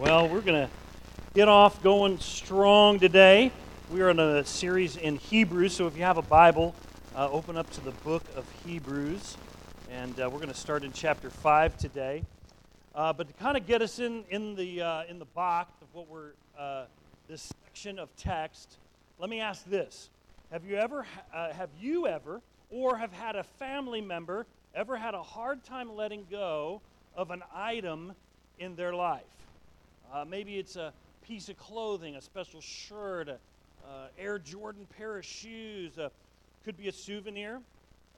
Well, we're going to get off going strong today. We are in a series in Hebrews, so if you have a Bible, uh, open up to the book of Hebrews. And uh, we're going to start in chapter 5 today. Uh, but to kind of get us in, in, the, uh, in the box of what we're, uh, this section of text, let me ask this. Have you ever, uh, have you ever, or have had a family member ever had a hard time letting go of an item in their life? Uh, maybe it's a piece of clothing, a special shirt, a uh, Air Jordan pair of shoes, uh, could be a souvenir,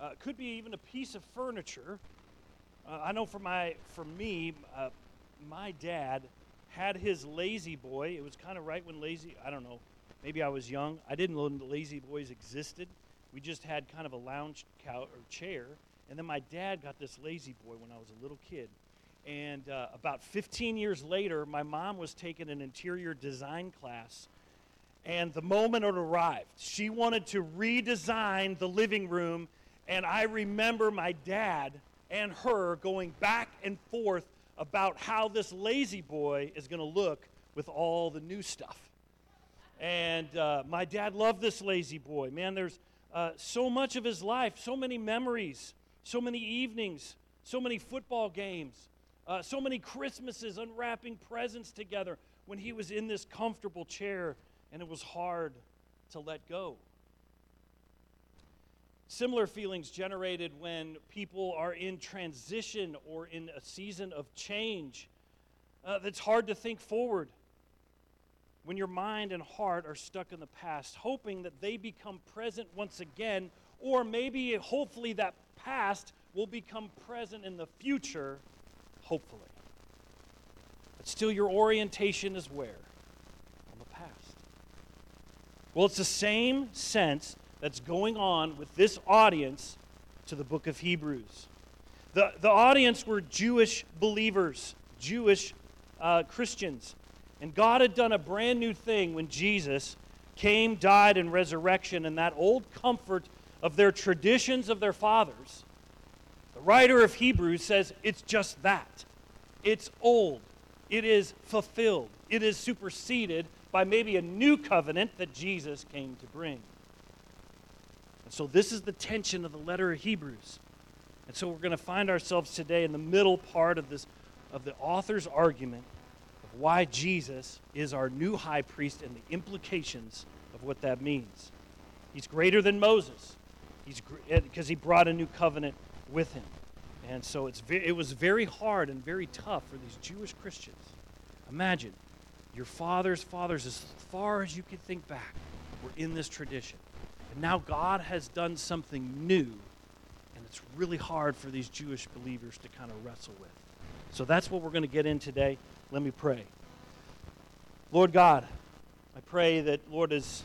uh, could be even a piece of furniture. Uh, I know for my for me, uh, my dad had his La-Z-Boy. It was kind of right when lazy. I don't know. Maybe I was young. I didn't know La-Z-Boys existed. We just had kind of a lounge couch or chair. And then my dad got this lazy boy when I was a little kid. And uh, about 15 years later, my mom was taking an interior design class. And the moment it arrived, she wanted to redesign the living room. And I remember my dad and her going back and forth about how this La-Z-Boy is going to look with all the new stuff. And uh, my dad loved this La-Z-Boy. Man, there's uh, so much of his life, so many memories, so many evenings, so many football games, uh, so many Christmases unwrapping presents together when he was in this comfortable chair and it was hard to let go. Similar feelings generated when people are in transition or in a season of change. Uh, that's hard to think forward. When your mind and heart are stuck in the past, hoping that they become present once again, or maybe hopefully that past will become present in the future hopefully. But still, your orientation is where? On the past. Well, it's the same sense that's going on with this audience to the book of Hebrews. The, the audience were Jewish believers, Jewish uh, Christians. And God had done a brand new thing when Jesus came, died, and resurrection, and that old comfort of their traditions of their fathers writer of Hebrews says it's just that. It's old. It is fulfilled. It is superseded by maybe a new covenant that Jesus came to bring. And so this is the tension of the letter of Hebrews. And so we're going to find ourselves today in the middle part of this of the author's argument of why Jesus is our new high priest and the implications of what that means. He's greater than Moses. He's because he brought a new covenant with him. And so it's ve- it was very hard and very tough for these Jewish Christians. Imagine your father's fathers, as far as you can think back, were in this tradition. And now God has done something new, and it's really hard for these Jewish believers to kind of wrestle with. So that's what we're going to get in today. Let me pray. Lord God, I pray that, Lord, as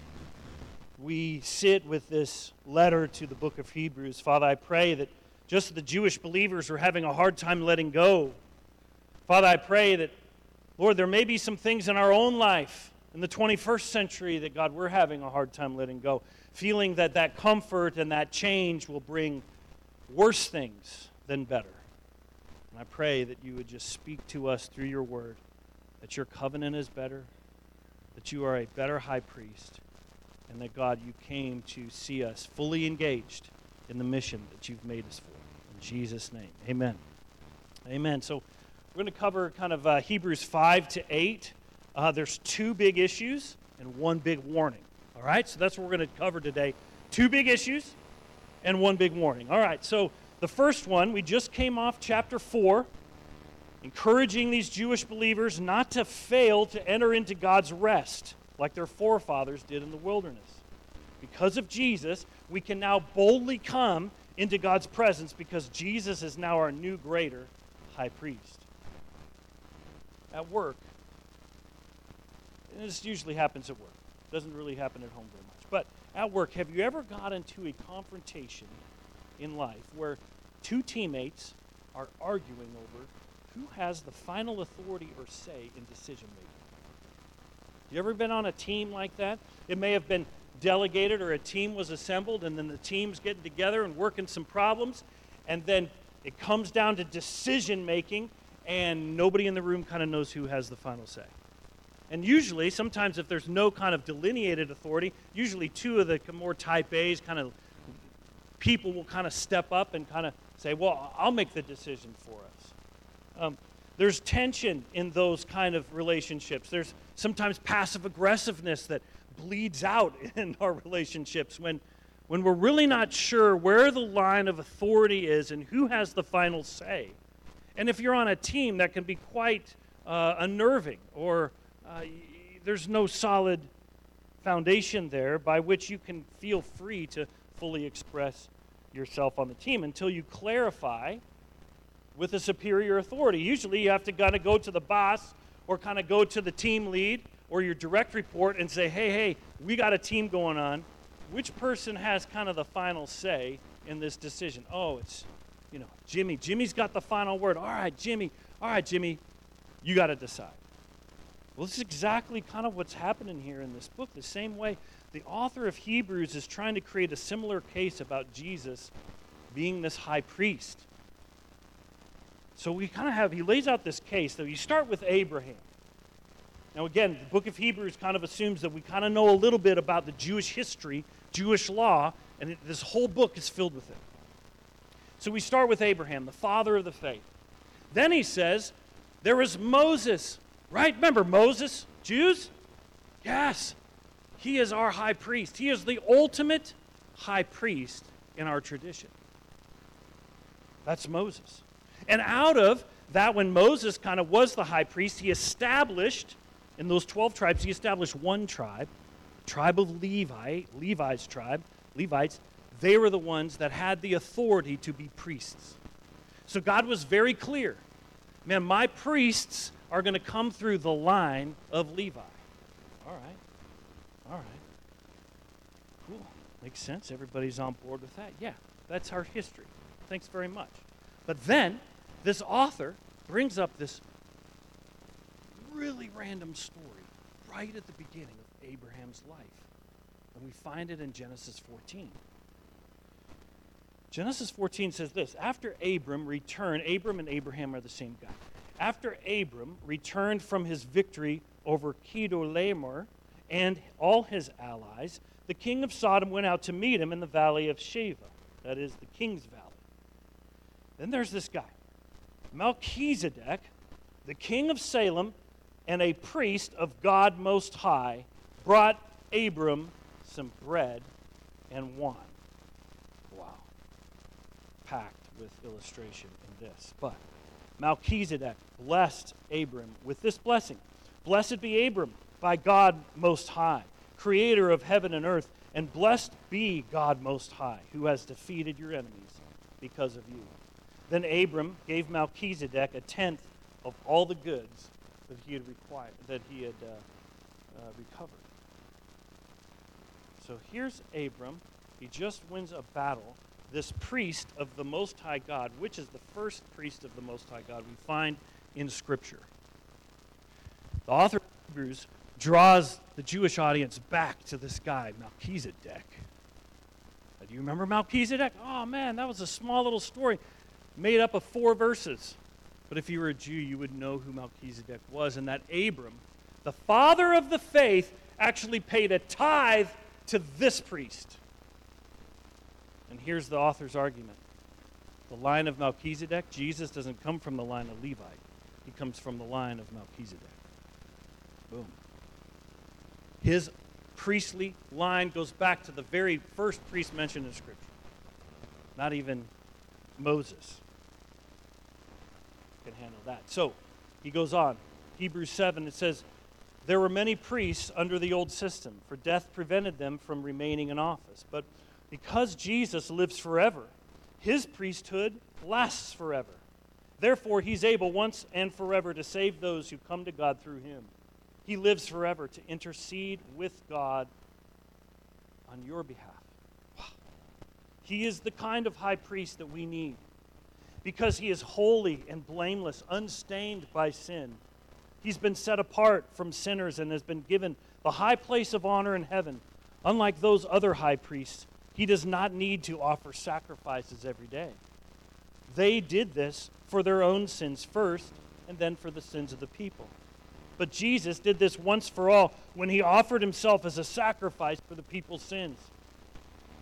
we sit with this letter to the book of Hebrews, Father, I pray that just the Jewish believers are having a hard time letting go. Father, I pray that, Lord, there may be some things in our own life in the 21st century that, God, we're having a hard time letting go, feeling that that comfort and that change will bring worse things than better. And I pray that you would just speak to us through your word, that your covenant is better, that you are a better high priest, and that, God, you came to see us fully engaged in the mission that you've made us for. Jesus' name, amen. Amen. So we're going to cover kind of uh, Hebrews 5 to 8. Uh, there's two big issues and one big warning. All right, so that's what we're going to cover today. Two big issues and one big warning. All right, so the first one, we just came off chapter 4, encouraging these Jewish believers not to fail to enter into God's rest like their forefathers did in the wilderness. Because of Jesus, we can now boldly come into God's presence because Jesus is now our new greater high priest. At work, this usually happens at work. It Doesn't really happen at home very much. But at work, have you ever got into a confrontation in life where two teammates are arguing over who has the final authority or say in decision making? You ever been on a team like that? It may have been delegated or a team was assembled, and then the team's getting together and working some problems, and then it comes down to decision making, and nobody in the room kind of knows who has the final say. And usually, sometimes if there's no kind of delineated authority, usually two of the more type A's kind of people will kind of step up and kind of say, Well, I'll make the decision for us. Um, there's tension in those kind of relationships. There's sometimes passive aggressiveness that bleeds out in our relationships when, when we're really not sure where the line of authority is and who has the final say. And if you're on a team, that can be quite uh, unnerving, or uh, there's no solid foundation there by which you can feel free to fully express yourself on the team until you clarify with a superior authority. Usually, you have to kind of go to the boss or kind of go to the team lead or your direct report and say, hey, hey, we got a team going on. Which person has kind of the final say in this decision? Oh, it's, you know, Jimmy. Jimmy's got the final word. All right, Jimmy. All right, Jimmy, you got to decide. Well, this is exactly kind of what's happening here in this book. The same way the author of Hebrews is trying to create a similar case about Jesus being this high priest. So we kind of have, he lays out this case that you start with Abraham. Now, again, the book of Hebrews kind of assumes that we kind of know a little bit about the Jewish history, Jewish law, and this whole book is filled with it. So we start with Abraham, the father of the faith. Then he says, there was Moses, right? Remember Moses, Jews? Yes. He is our high priest. He is the ultimate high priest in our tradition. That's Moses. And out of that, when Moses kind of was the high priest, he established in those 12 tribes, he established one tribe, tribe of Levi, Levi's tribe, Levites. They were the ones that had the authority to be priests. So God was very clear. Man, my priests are going to come through the line of Levi. All right. All right. Cool. Makes sense. Everybody's on board with that. Yeah, that's our history. Thanks very much. But then, this author brings up this random story right at the beginning of Abraham's life. And we find it in Genesis 14. Genesis 14 says this After Abram returned, Abram and Abraham are the same guy. After Abram returned from his victory over Chedorlaomer and all his allies, the king of Sodom went out to meet him in the valley of Shaveh, that is the king's valley. Then there's this guy, Melchizedek, the king of Salem, and a priest of God Most High brought Abram some bread and wine. Wow. Packed with illustration in this. But Melchizedek blessed Abram with this blessing Blessed be Abram by God Most High, creator of heaven and earth, and blessed be God Most High, who has defeated your enemies because of you. Then Abram gave Melchizedek a tenth of all the goods that he had required, that he had uh, uh, recovered. So here's Abram. He just wins a battle. This priest of the Most High God, which is the first priest of the Most High God we find in Scripture. The author of Hebrews draws the Jewish audience back to this guy, Melchizedek. Do you remember Melchizedek? Oh man, that was a small little story made up of four verses. But if you were a Jew, you would know who Melchizedek was, and that Abram, the father of the faith, actually paid a tithe to this priest. And here's the author's argument the line of Melchizedek, Jesus doesn't come from the line of Levite, he comes from the line of Melchizedek. Boom. His priestly line goes back to the very first priest mentioned in Scripture, not even Moses can handle that. So he goes on. Hebrews 7, it says, There were many priests under the old system, for death prevented them from remaining in office. But because Jesus lives forever, his priesthood lasts forever. Therefore, he's able once and forever to save those who come to God through him. He lives forever to intercede with God on your behalf. He is the kind of high priest that we need because he is holy and blameless, unstained by sin. He's been set apart from sinners and has been given the high place of honor in heaven. Unlike those other high priests, he does not need to offer sacrifices every day. They did this for their own sins first and then for the sins of the people. But Jesus did this once for all when he offered himself as a sacrifice for the people's sins.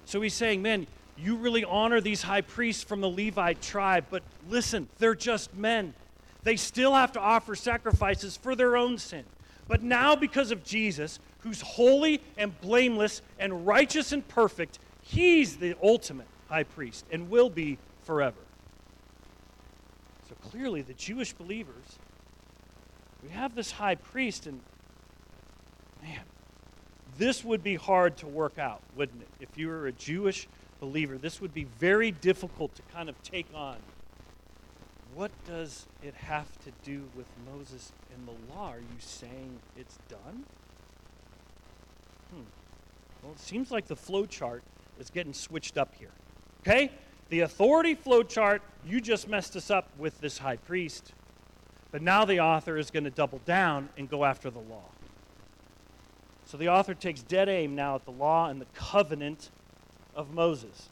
So he's saying, man, you really honor these high priests from the Levite tribe, but listen, they're just men. They still have to offer sacrifices for their own sin. But now, because of Jesus, who's holy and blameless and righteous and perfect, he's the ultimate high priest and will be forever. So clearly, the Jewish believers we have this high priest, and man, this would be hard to work out, wouldn't it? If you were a Jewish believer, this would be very difficult to kind of take on. What does it have to do with Moses and the law? Are you saying it's done? Hmm. Well, it seems like the flow chart is getting switched up here. Okay? The authority flow chart, you just messed us up with this high priest. But now the author is going to double down and go after the law. So the author takes dead aim now at the law and the covenant of Moses.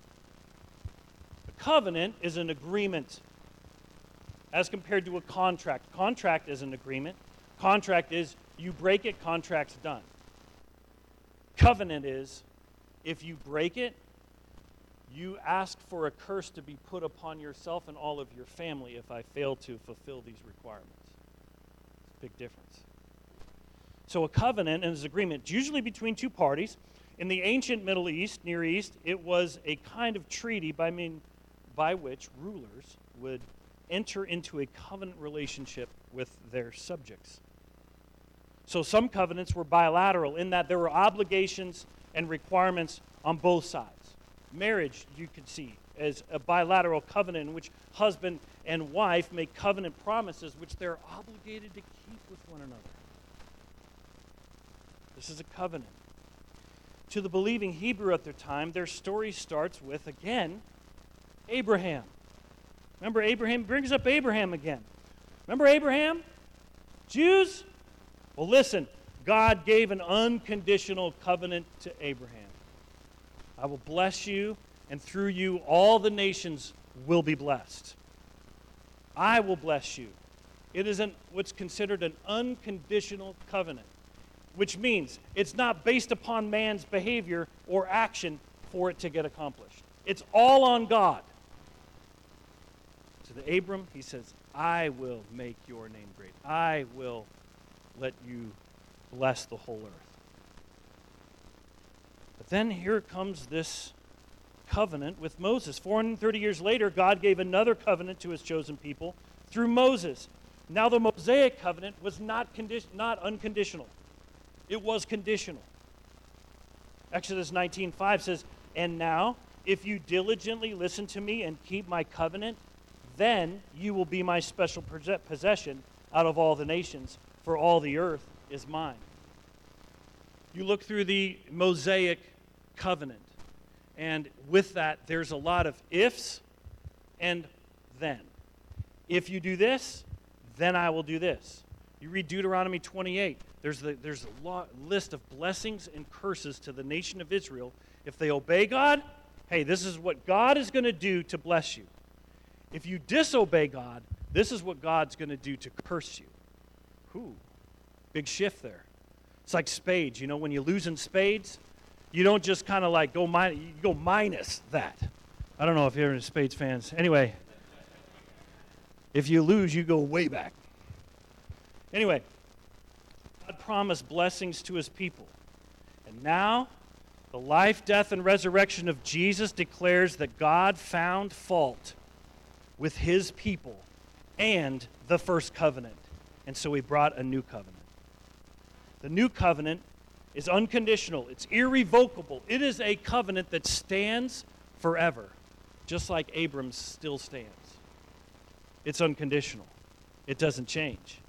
A covenant is an agreement as compared to a contract. Contract is an agreement. Contract is you break it, contract's done. Covenant is if you break it, you ask for a curse to be put upon yourself and all of your family if I fail to fulfill these requirements. Big difference. So, a covenant is an agreement, usually between two parties. In the ancient Middle East, Near East, it was a kind of treaty by, mean, by which rulers would enter into a covenant relationship with their subjects. So, some covenants were bilateral in that there were obligations and requirements on both sides marriage, you could see, as a bilateral covenant in which husband and wife make covenant promises which they're obligated to keep with one another. This is a covenant. To the believing Hebrew at their time, their story starts with, again, Abraham. Remember, Abraham brings up Abraham again. Remember Abraham? Jews? Well, listen, God gave an unconditional covenant to Abraham. I will bless you, and through you all the nations will be blessed. I will bless you. It is an, what's considered an unconditional covenant, which means it's not based upon man's behavior or action for it to get accomplished. It's all on God. To the Abram, he says, I will make your name great. I will let you bless the whole earth. But then here comes this covenant with Moses. 430 years later, God gave another covenant to his chosen people through Moses. Now, the Mosaic covenant was not, condi- not unconditional, it was conditional. Exodus 19:5 says, "And now, if you diligently listen to me and keep my covenant, then you will be my special possession out of all the nations, for all the earth is mine." You look through the Mosaic covenant. And with that, there's a lot of ifs and then. If you do this, then I will do this. You read Deuteronomy 28. There's, the, there's a list of blessings and curses to the nation of Israel. If they obey God, hey, this is what God is going to do to bless you. If you disobey God, this is what God's going to do to curse you. Whew, big shift there. It's like spades. You know, when you lose in spades, you don't just kind of like go minus, you go minus that. I don't know if you're Spades fans. Anyway, if you lose, you go way back. Anyway, God promised blessings to his people. And now, the life, death, and resurrection of Jesus declares that God found fault with his people and the first covenant. And so he brought a new covenant. The new covenant is unconditional, it's irrevocable. It is a covenant that stands forever, just like Abram's still stands. It's unconditional, it doesn't change.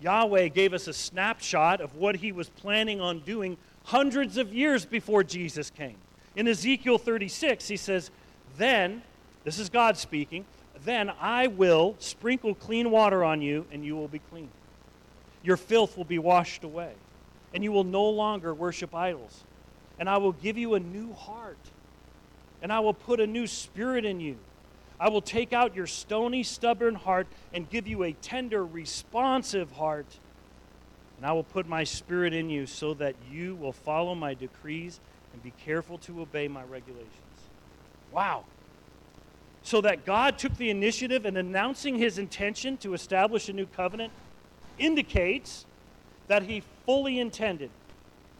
Yahweh gave us a snapshot of what he was planning on doing hundreds of years before Jesus came. In Ezekiel 36, he says, Then, this is God speaking, then I will sprinkle clean water on you, and you will be clean. Your filth will be washed away, and you will no longer worship idols. And I will give you a new heart, and I will put a new spirit in you. I will take out your stony, stubborn heart and give you a tender, responsive heart. And I will put my spirit in you so that you will follow my decrees and be careful to obey my regulations. Wow. So that God took the initiative in announcing his intention to establish a new covenant indicates that he fully intended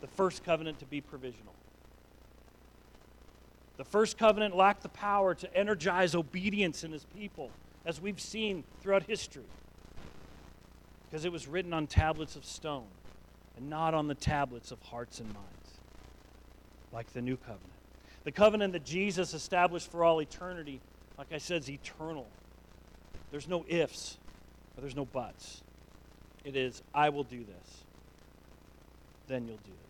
the first covenant to be provisional. The first covenant lacked the power to energize obedience in his people, as we've seen throughout history, because it was written on tablets of stone and not on the tablets of hearts and minds, like the new covenant. The covenant that Jesus established for all eternity like I said, is eternal. There's no ifs, there's no buts. It is, I will do this. Then you'll do this.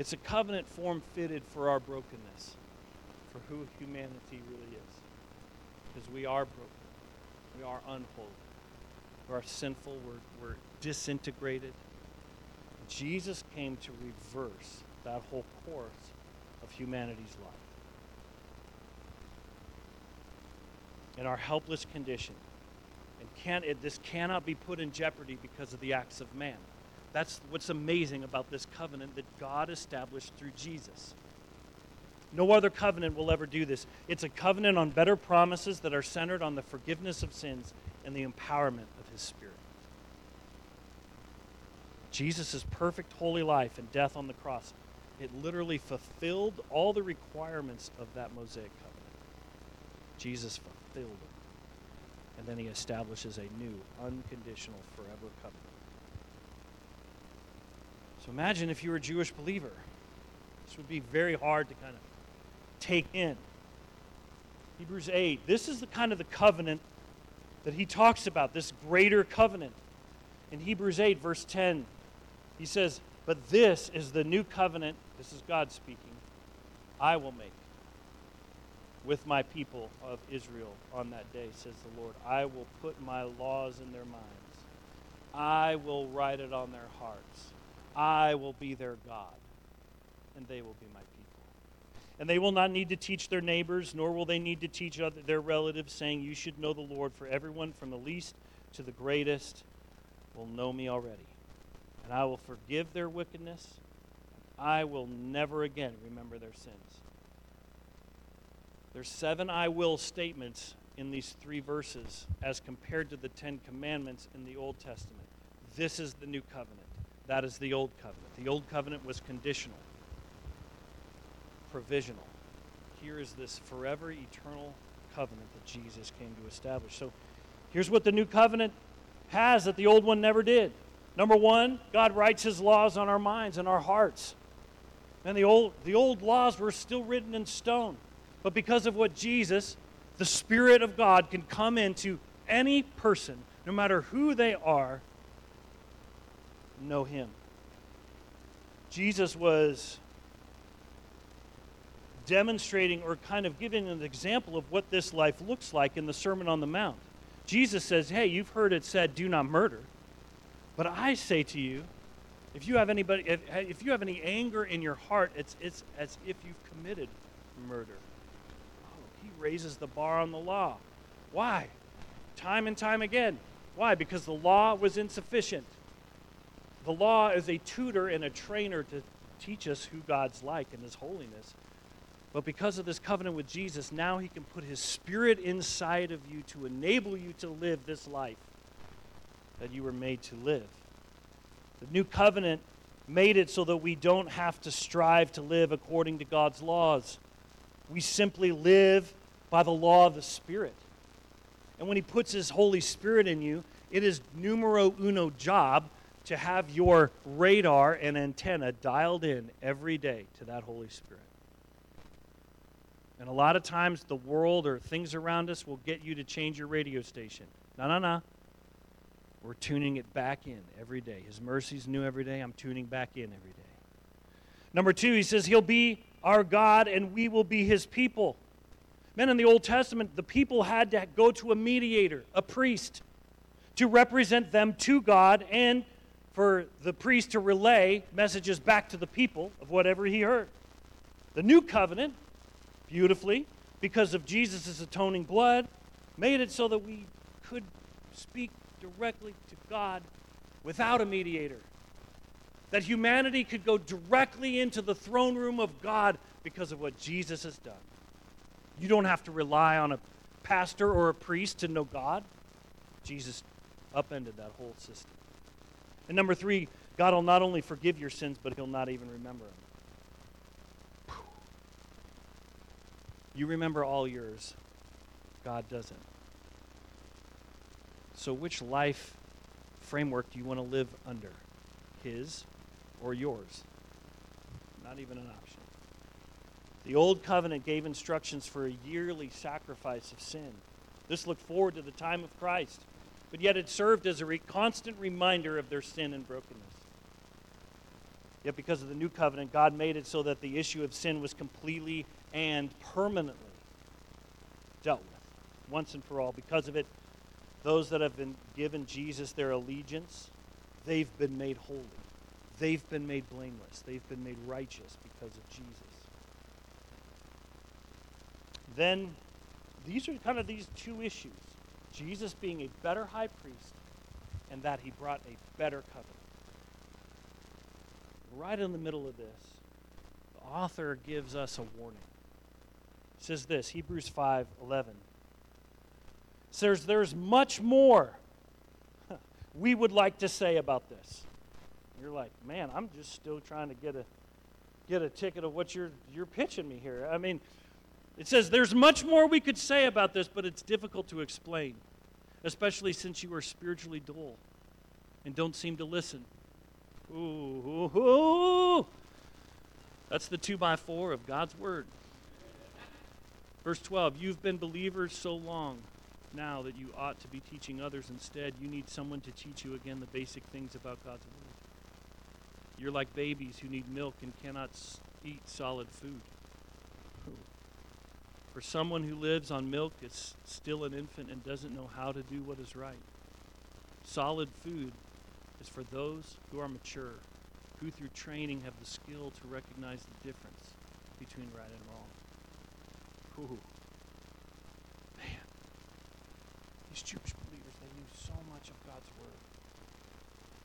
It's a covenant form fitted for our brokenness, for who humanity really is. Because we are broken, we are unholy, we are sinful, we're, we're disintegrated. Jesus came to reverse that whole course of humanity's life. in our helpless condition. And can, it, this cannot be put in jeopardy because of the acts of man. That's what's amazing about this covenant that God established through Jesus. No other covenant will ever do this. It's a covenant on better promises that are centered on the forgiveness of sins and the empowerment of His Spirit. Jesus' perfect holy life and death on the cross, it literally fulfilled all the requirements of that Mosaic covenant. Jesus fulfilled it. And then he establishes a new, unconditional, forever covenant. So imagine if you were a Jewish believer. This would be very hard to kind of take in. Hebrews 8, this is the kind of the covenant that he talks about, this greater covenant. In Hebrews 8, verse 10, he says, But this is the new covenant, this is God speaking, I will make with my people of Israel on that day, says the Lord. I will put my laws in their minds. I will write it on their hearts. I will be their God, and they will be my people. And they will not need to teach their neighbors, nor will they need to teach other, their relatives, saying, You should know the Lord, for everyone from the least to the greatest will know me already. And I will forgive their wickedness. and I will never again remember their sins. There's seven I will statements in these three verses as compared to the Ten Commandments in the Old Testament. This is the new covenant. That is the old covenant. The old covenant was conditional, provisional. Here is this forever, eternal covenant that Jesus came to establish. So here's what the new covenant has that the old one never did. Number one, God writes his laws on our minds and our hearts. And the old, the old laws were still written in stone. But because of what Jesus, the Spirit of God, can come into any person, no matter who they are, know Him. Jesus was demonstrating or kind of giving an example of what this life looks like in the Sermon on the Mount. Jesus says, Hey, you've heard it said, do not murder. But I say to you, if you have anybody if, if you have any anger in your heart, it's, it's as if you've committed murder Oh, he raises the bar on the law. Why? Time and time again. Why? Because the law was insufficient. The law is a tutor and a trainer to teach us who God's like and his holiness. But because of this covenant with Jesus, now he can put his spirit inside of you to enable you to live this life that you were made to live. The new covenant made it so that we don't have to strive to live according to God's laws. We simply live by the law of the Spirit. And when He puts His Holy Spirit in you, it is numero uno job to have your radar and antenna dialed in every day to that Holy Spirit. And a lot of times, the world or things around us will get you to change your radio station. No, no, no. We're tuning it back in every day. His mercies new every day. I'm tuning back in every day. Number two, he says he'll be our God and we will be his people. Men, in the Old Testament, the people had to go to a mediator, a priest, to represent them to God and for the priest to relay messages back to the people of whatever he heard. The new covenant, beautifully, because of Jesus' atoning blood, made it so that we could speak directly to God without a mediator. That humanity could go directly into the throne room of God because of what Jesus has done. You don't have to rely on a pastor or a priest to know God. Jesus upended that whole system. And number three, God will not only forgive your sins, but He'll not even remember them. You remember all yours, God doesn't. So, which life framework do you want to live under? His or yours? Not even an option. The Old Covenant gave instructions for a yearly sacrifice of sin. This looked forward to the time of Christ, but yet it served as a re- constant reminder of their sin and brokenness. Yet, because of the new covenant, God made it so that the issue of sin was completely and permanently dealt with, once and for all. Because of it, those that have been given Jesus their allegiance, they've been made holy. They've been made blameless. They've been made righteous because of Jesus. Then, these are kind of these two issues Jesus being a better high priest, and that he brought a better covenant. Right in the middle of this, the author gives us a warning. Says this Hebrews 5 11 says there's much more we would like to say about this. You're like, man, I'm just still trying to get a get a ticket of what you're you're pitching me here. I mean, it says there's much more we could say about this, but it's difficult to explain, especially since you are spiritually dull and don't seem to listen. Ooh, ooh, ooh. That's the two by four of God's word. Verse 12, you've been believers so long now that you ought to be teaching others instead. You need someone to teach you again the basic things about God's Word. You're like babies who need milk and cannot eat solid food. For someone who lives on milk is still an infant and doesn't know how to do what is right. Solid food is for those who are mature, who through training have the skill to recognize the difference between right and wrong. Ooh. These Jewish believers, they knew so much of God's word.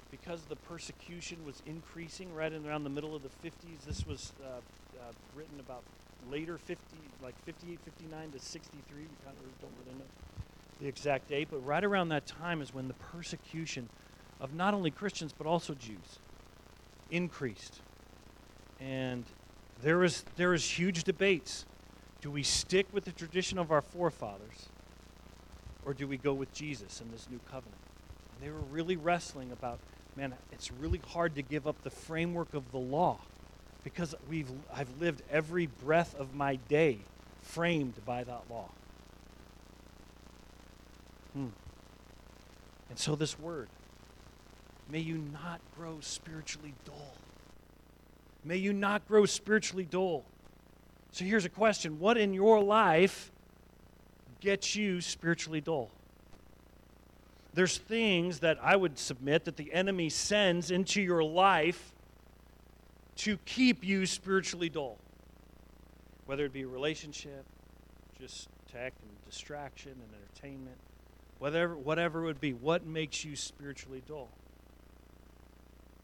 Because the persecution was increasing right in around the middle of the 50s, this was uh, uh, written about later 50, like 58, 59 to 63. We kind of don't really know the exact date, but right around that time is when the persecution of not only Christians but also Jews increased. And there was there was huge debates. Do we stick with the tradition of our forefathers? or do we go with Jesus in this new covenant? And they were really wrestling about, man, it's really hard to give up the framework of the law because we've, I've lived every breath of my day framed by that law. Hmm. And so, this word, may you not grow spiritually dull. May you not grow spiritually dull. So, here's a question What in your life gets you spiritually dull. There's things that I would submit that the enemy sends into your life to keep you spiritually dull. Whether it be a relationship, just tech and distraction and entertainment, whatever, whatever it would be, what makes you spiritually dull?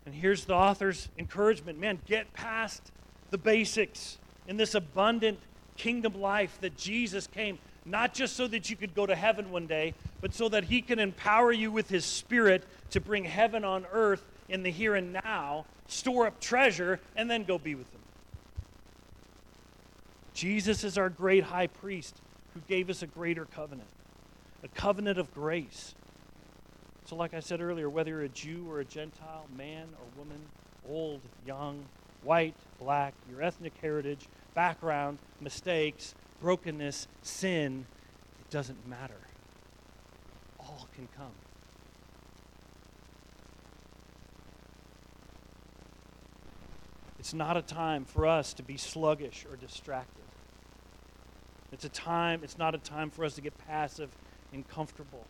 And here's the author's encouragement man, get past the basics in this abundant kingdom life that Jesus came not just so that you could go to heaven one day, but so that He can empower you with His Spirit to bring heaven on earth in the here and now, store up treasure, and then go be with Him. Jesus is our great high priest who gave us a greater covenant, a covenant of grace. So, like I said earlier, whether you're a Jew or a Gentile, man or woman, old, young, white, black, your ethnic heritage, background, mistakes, brokenness, sin, it doesn't matter. All can come. It's not a time for us to be sluggish or distracted. It's a time, it's not a time for us to get passive and comfortable.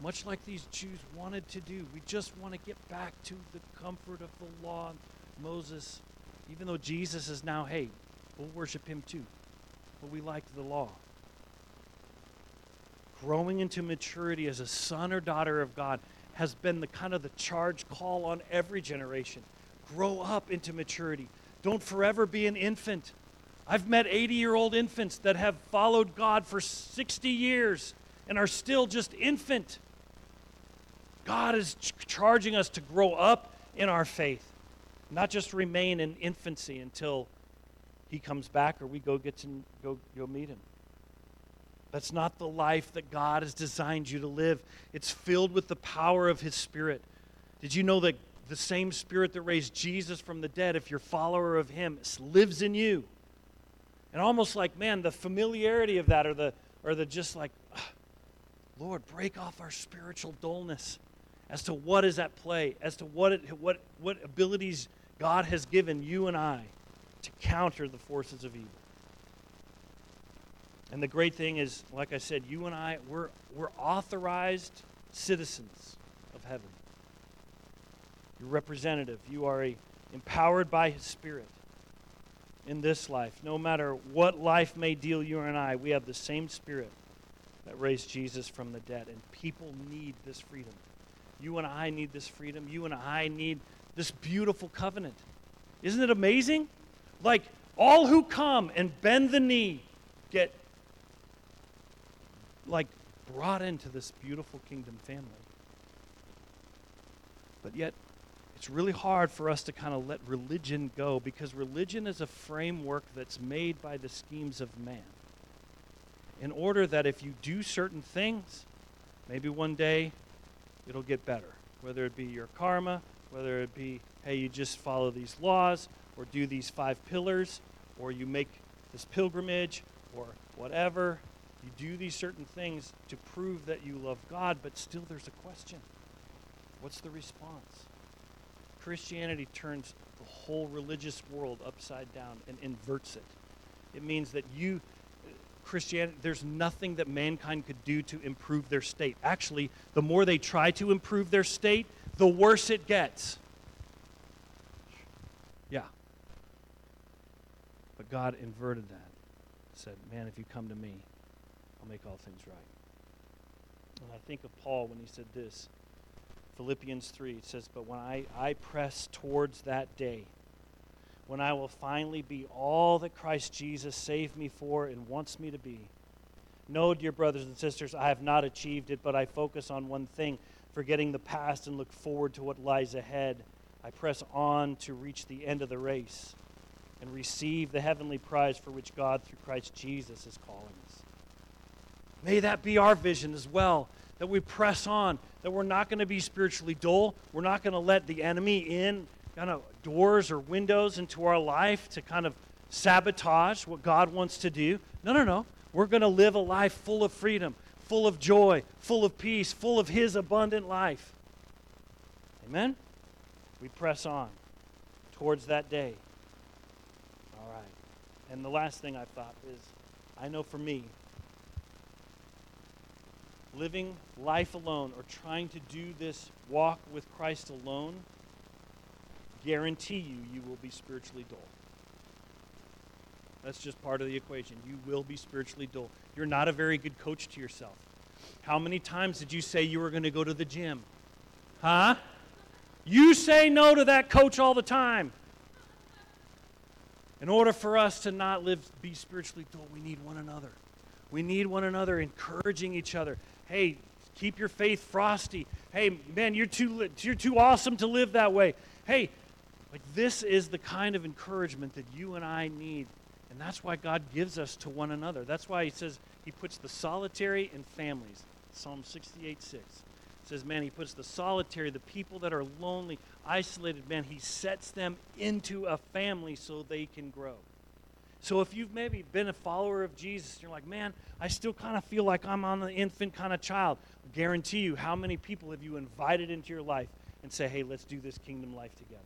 Much like these Jews wanted to do. We just want to get back to the comfort of the law. Moses, even though Jesus is now, hey, we'll worship him too. But we like the law. Growing into maturity as a son or daughter of God has been the kind of the charge call on every generation. Grow up into maturity. Don't forever be an infant. I've met 80 year old infants that have followed God for 60 years and are still just infant. God is ch- charging us to grow up in our faith, not just remain in infancy until He comes back or we go get to go, go meet Him. That's not the life that God has designed you to live. It's filled with the power of His Spirit. Did you know that the same Spirit that raised Jesus from the dead, if you're a follower of Him, lives in you? And almost like, man, the familiarity of that or the, or the just like, Lord, break off our spiritual dullness as to what is at play, as to what, it, what, what abilities God has given you and I to counter the forces of evil. And the great thing is, like I said, you and I, we're, we're authorized citizens of heaven. You're representative. You are a, empowered by His Spirit in this life. No matter what life may deal you and I, we have the same Spirit that raised Jesus from the dead. And people need this freedom. You and I need this freedom. You and I need this beautiful covenant. Isn't it amazing? Like, all who come and bend the knee get like brought into this beautiful kingdom family. But yet, it's really hard for us to kind of let religion go because religion is a framework that's made by the schemes of man. In order that if you do certain things, maybe one day it'll get better. Whether it be your karma, whether it be, hey, you just follow these laws, or do these five pillars, or you make this pilgrimage, or whatever. You do these certain things to prove that you love God, but still there's a question. What's the response? Christianity turns the whole religious world upside down and inverts it. It means that you, uh, Christianity, there's nothing that mankind could do to improve their state. Actually, the more they try to improve their state, the worse it gets. Yeah. But God inverted that. Said, man, if you come to me, I'll make all things right. And I think of Paul when he said this Philippians 3, it says, But when I, I press towards that day, when I will finally be all that Christ Jesus saved me for and wants me to be. No, dear brothers and sisters, I have not achieved it, but I focus on one thing, forgetting the past and look forward to what lies ahead. I press on to reach the end of the race and receive the heavenly prize for which God, through Christ Jesus, is calling us. May that be our vision as well, that we press on, that we're not going to be spiritually dull. We're not going to let the enemy in kind of doors or windows into our life to kind of sabotage what God wants to do. No, no, no. We're going to live a life full of freedom, full of joy, full of peace, full of His abundant life. Amen? We press on towards that day. All right. And the last thing I thought is I know for me, living life alone or trying to do this walk with Christ alone, guarantee you, you will be spiritually dull. That's just part of the equation. You will be spiritually dull. You're not a very good coach to yourself. How many times did you say you were going to go to the gym? Huh? You say no to that coach all the time. In order for us to not live, be spiritually dull, we need one another. We need one another, encouraging each other. Hey, keep your faith frosty. Hey, man, you're too, you're too awesome to live that way. Hey, like this is the kind of encouragement that you and I need. And that's why God gives us to one another. That's why He says He puts the solitary in families. Psalm 68 6 says, Man, He puts the solitary, the people that are lonely, isolated, man, He sets them into a family so they can grow. So if you've maybe been a follower of Jesus, you're like, man, I still kind of feel like I'm on the infant kind of child. I guarantee you, how many people have you invited into your life and say, hey, let's do this kingdom life together?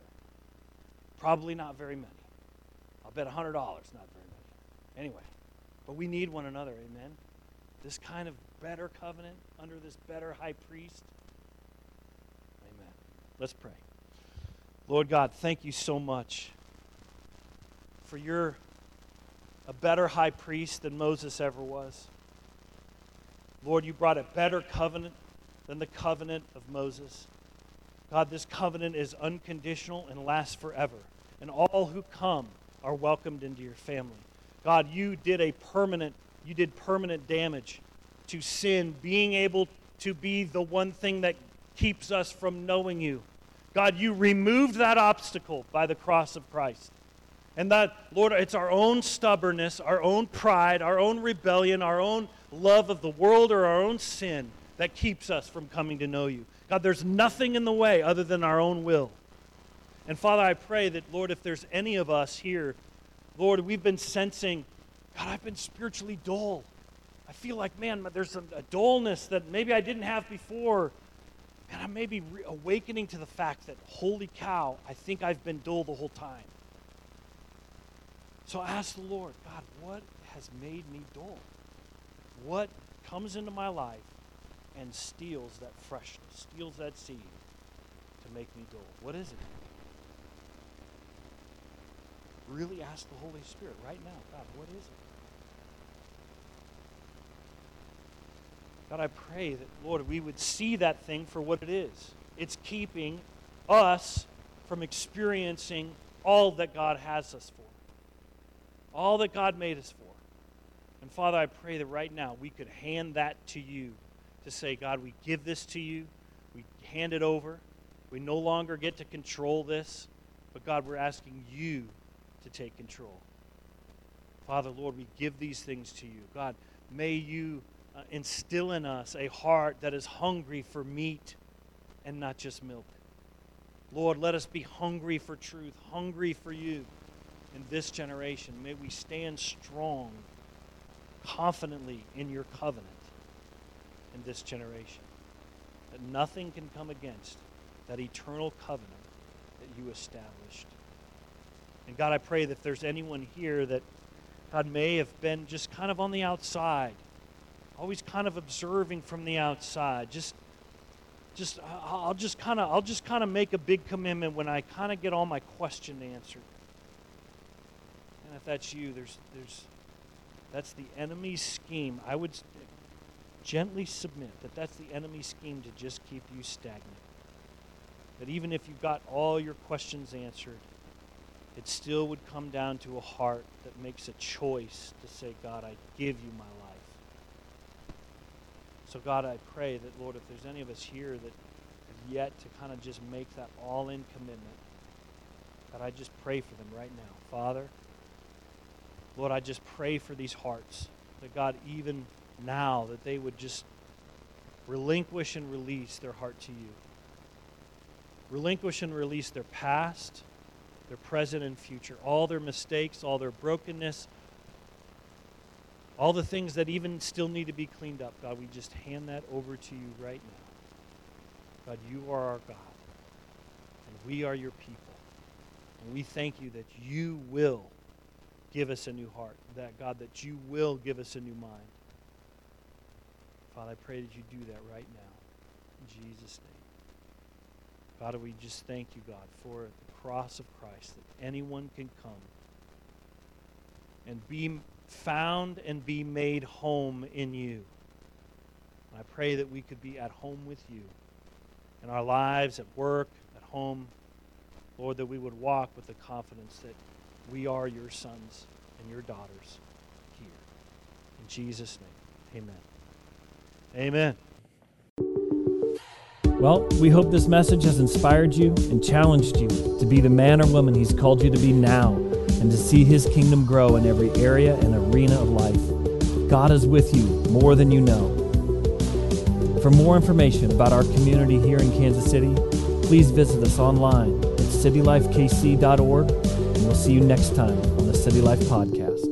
Probably not very many. I'll bet $100, not very many. Anyway, but we need one another, amen? This kind of better covenant under this better high priest. Amen. Let's pray. Lord God, thank you so much for your a better high priest than Moses ever was. Lord, you brought a better covenant than the covenant of Moses. God, this covenant is unconditional and lasts forever. And all who come are welcomed into your family. God, you did a permanent, you did permanent damage to sin, being able to be the one thing that keeps us from knowing you. God, you removed that obstacle by the cross of Christ. And that, Lord, it's our own stubbornness, our own pride, our own rebellion, our own love of the world or our own sin that keeps us from coming to know you. God, there's nothing in the way other than our own will. And Father, I pray that, Lord, if there's any of us here, Lord, we've been sensing, God, I've been spiritually dull. I feel like, man, there's a, dullness that maybe I didn't have before. And I may be re- awakening to the fact that, holy cow, I think I've been dull the whole time. So ask the Lord, God, what has made me dull? What comes into my life and steals that freshness, steals that seed to make me dull? What is it? Really ask the Holy Spirit right now, God, what is it? God, I pray that, Lord, we would see that thing for what it is. It's keeping us from experiencing all that God has us for all that God made us for. And Father, I pray that right now we could hand that to you to say, God, we give this to you, we hand it over. We no longer get to control this, but God, we're asking you to take control. Father, Lord, we give these things to you. God, may you uh, instill in us a heart that is hungry for meat and not just milk. Lord, let us be hungry for truth, hungry for you in this generation. May we stand strong, confidently in your covenant in this generation. That nothing can come against that eternal covenant that you established. And God, I pray that if there's anyone here that God may have been just kind of on the outside, always kind of observing from the outside, just just I'll just kind of I'll just kind of make a big commitment when I kind of get all my questions answered if that's you, there's, there's, that's the enemy's scheme. I would gently submit that that's the enemy's scheme to just keep you stagnant. That even if you've got all your questions answered, it still would come down to a heart that makes a choice to say, God, I give you my life. So, God, I pray that, Lord, if there's any of us here that have yet to kind of just make that all in commitment, that I just pray for them right now. Father, Lord, I just pray for these hearts that God, even now, that they would just relinquish and release their heart to you. Relinquish and release their past, their present and future, all their mistakes, all their brokenness, all the things that even still need to be cleaned up. God, we just hand that over to you right now. God, you are our God, and we are your people. And we thank you that you will give us a new heart. That, God, that you will give us a new mind. Father, I pray that you do that right now. In Jesus' name. God, we just thank you, God, for the cross of Christ, that anyone can come and be found and be made home in you. And I pray that we could be at home with you in our lives, at work, at home. Lord, that we would walk with the confidence that we are your sons and your daughters here. In Jesus' name, amen. Amen. Well, we hope this message has inspired you and challenged you to be the man or woman He's called you to be now and to see His kingdom grow in every area and arena of life. God is with you more than you know. For more information about our community here in Kansas City, please visit us online at citylifekc.org, and we'll see you next time on the City Life Podcast.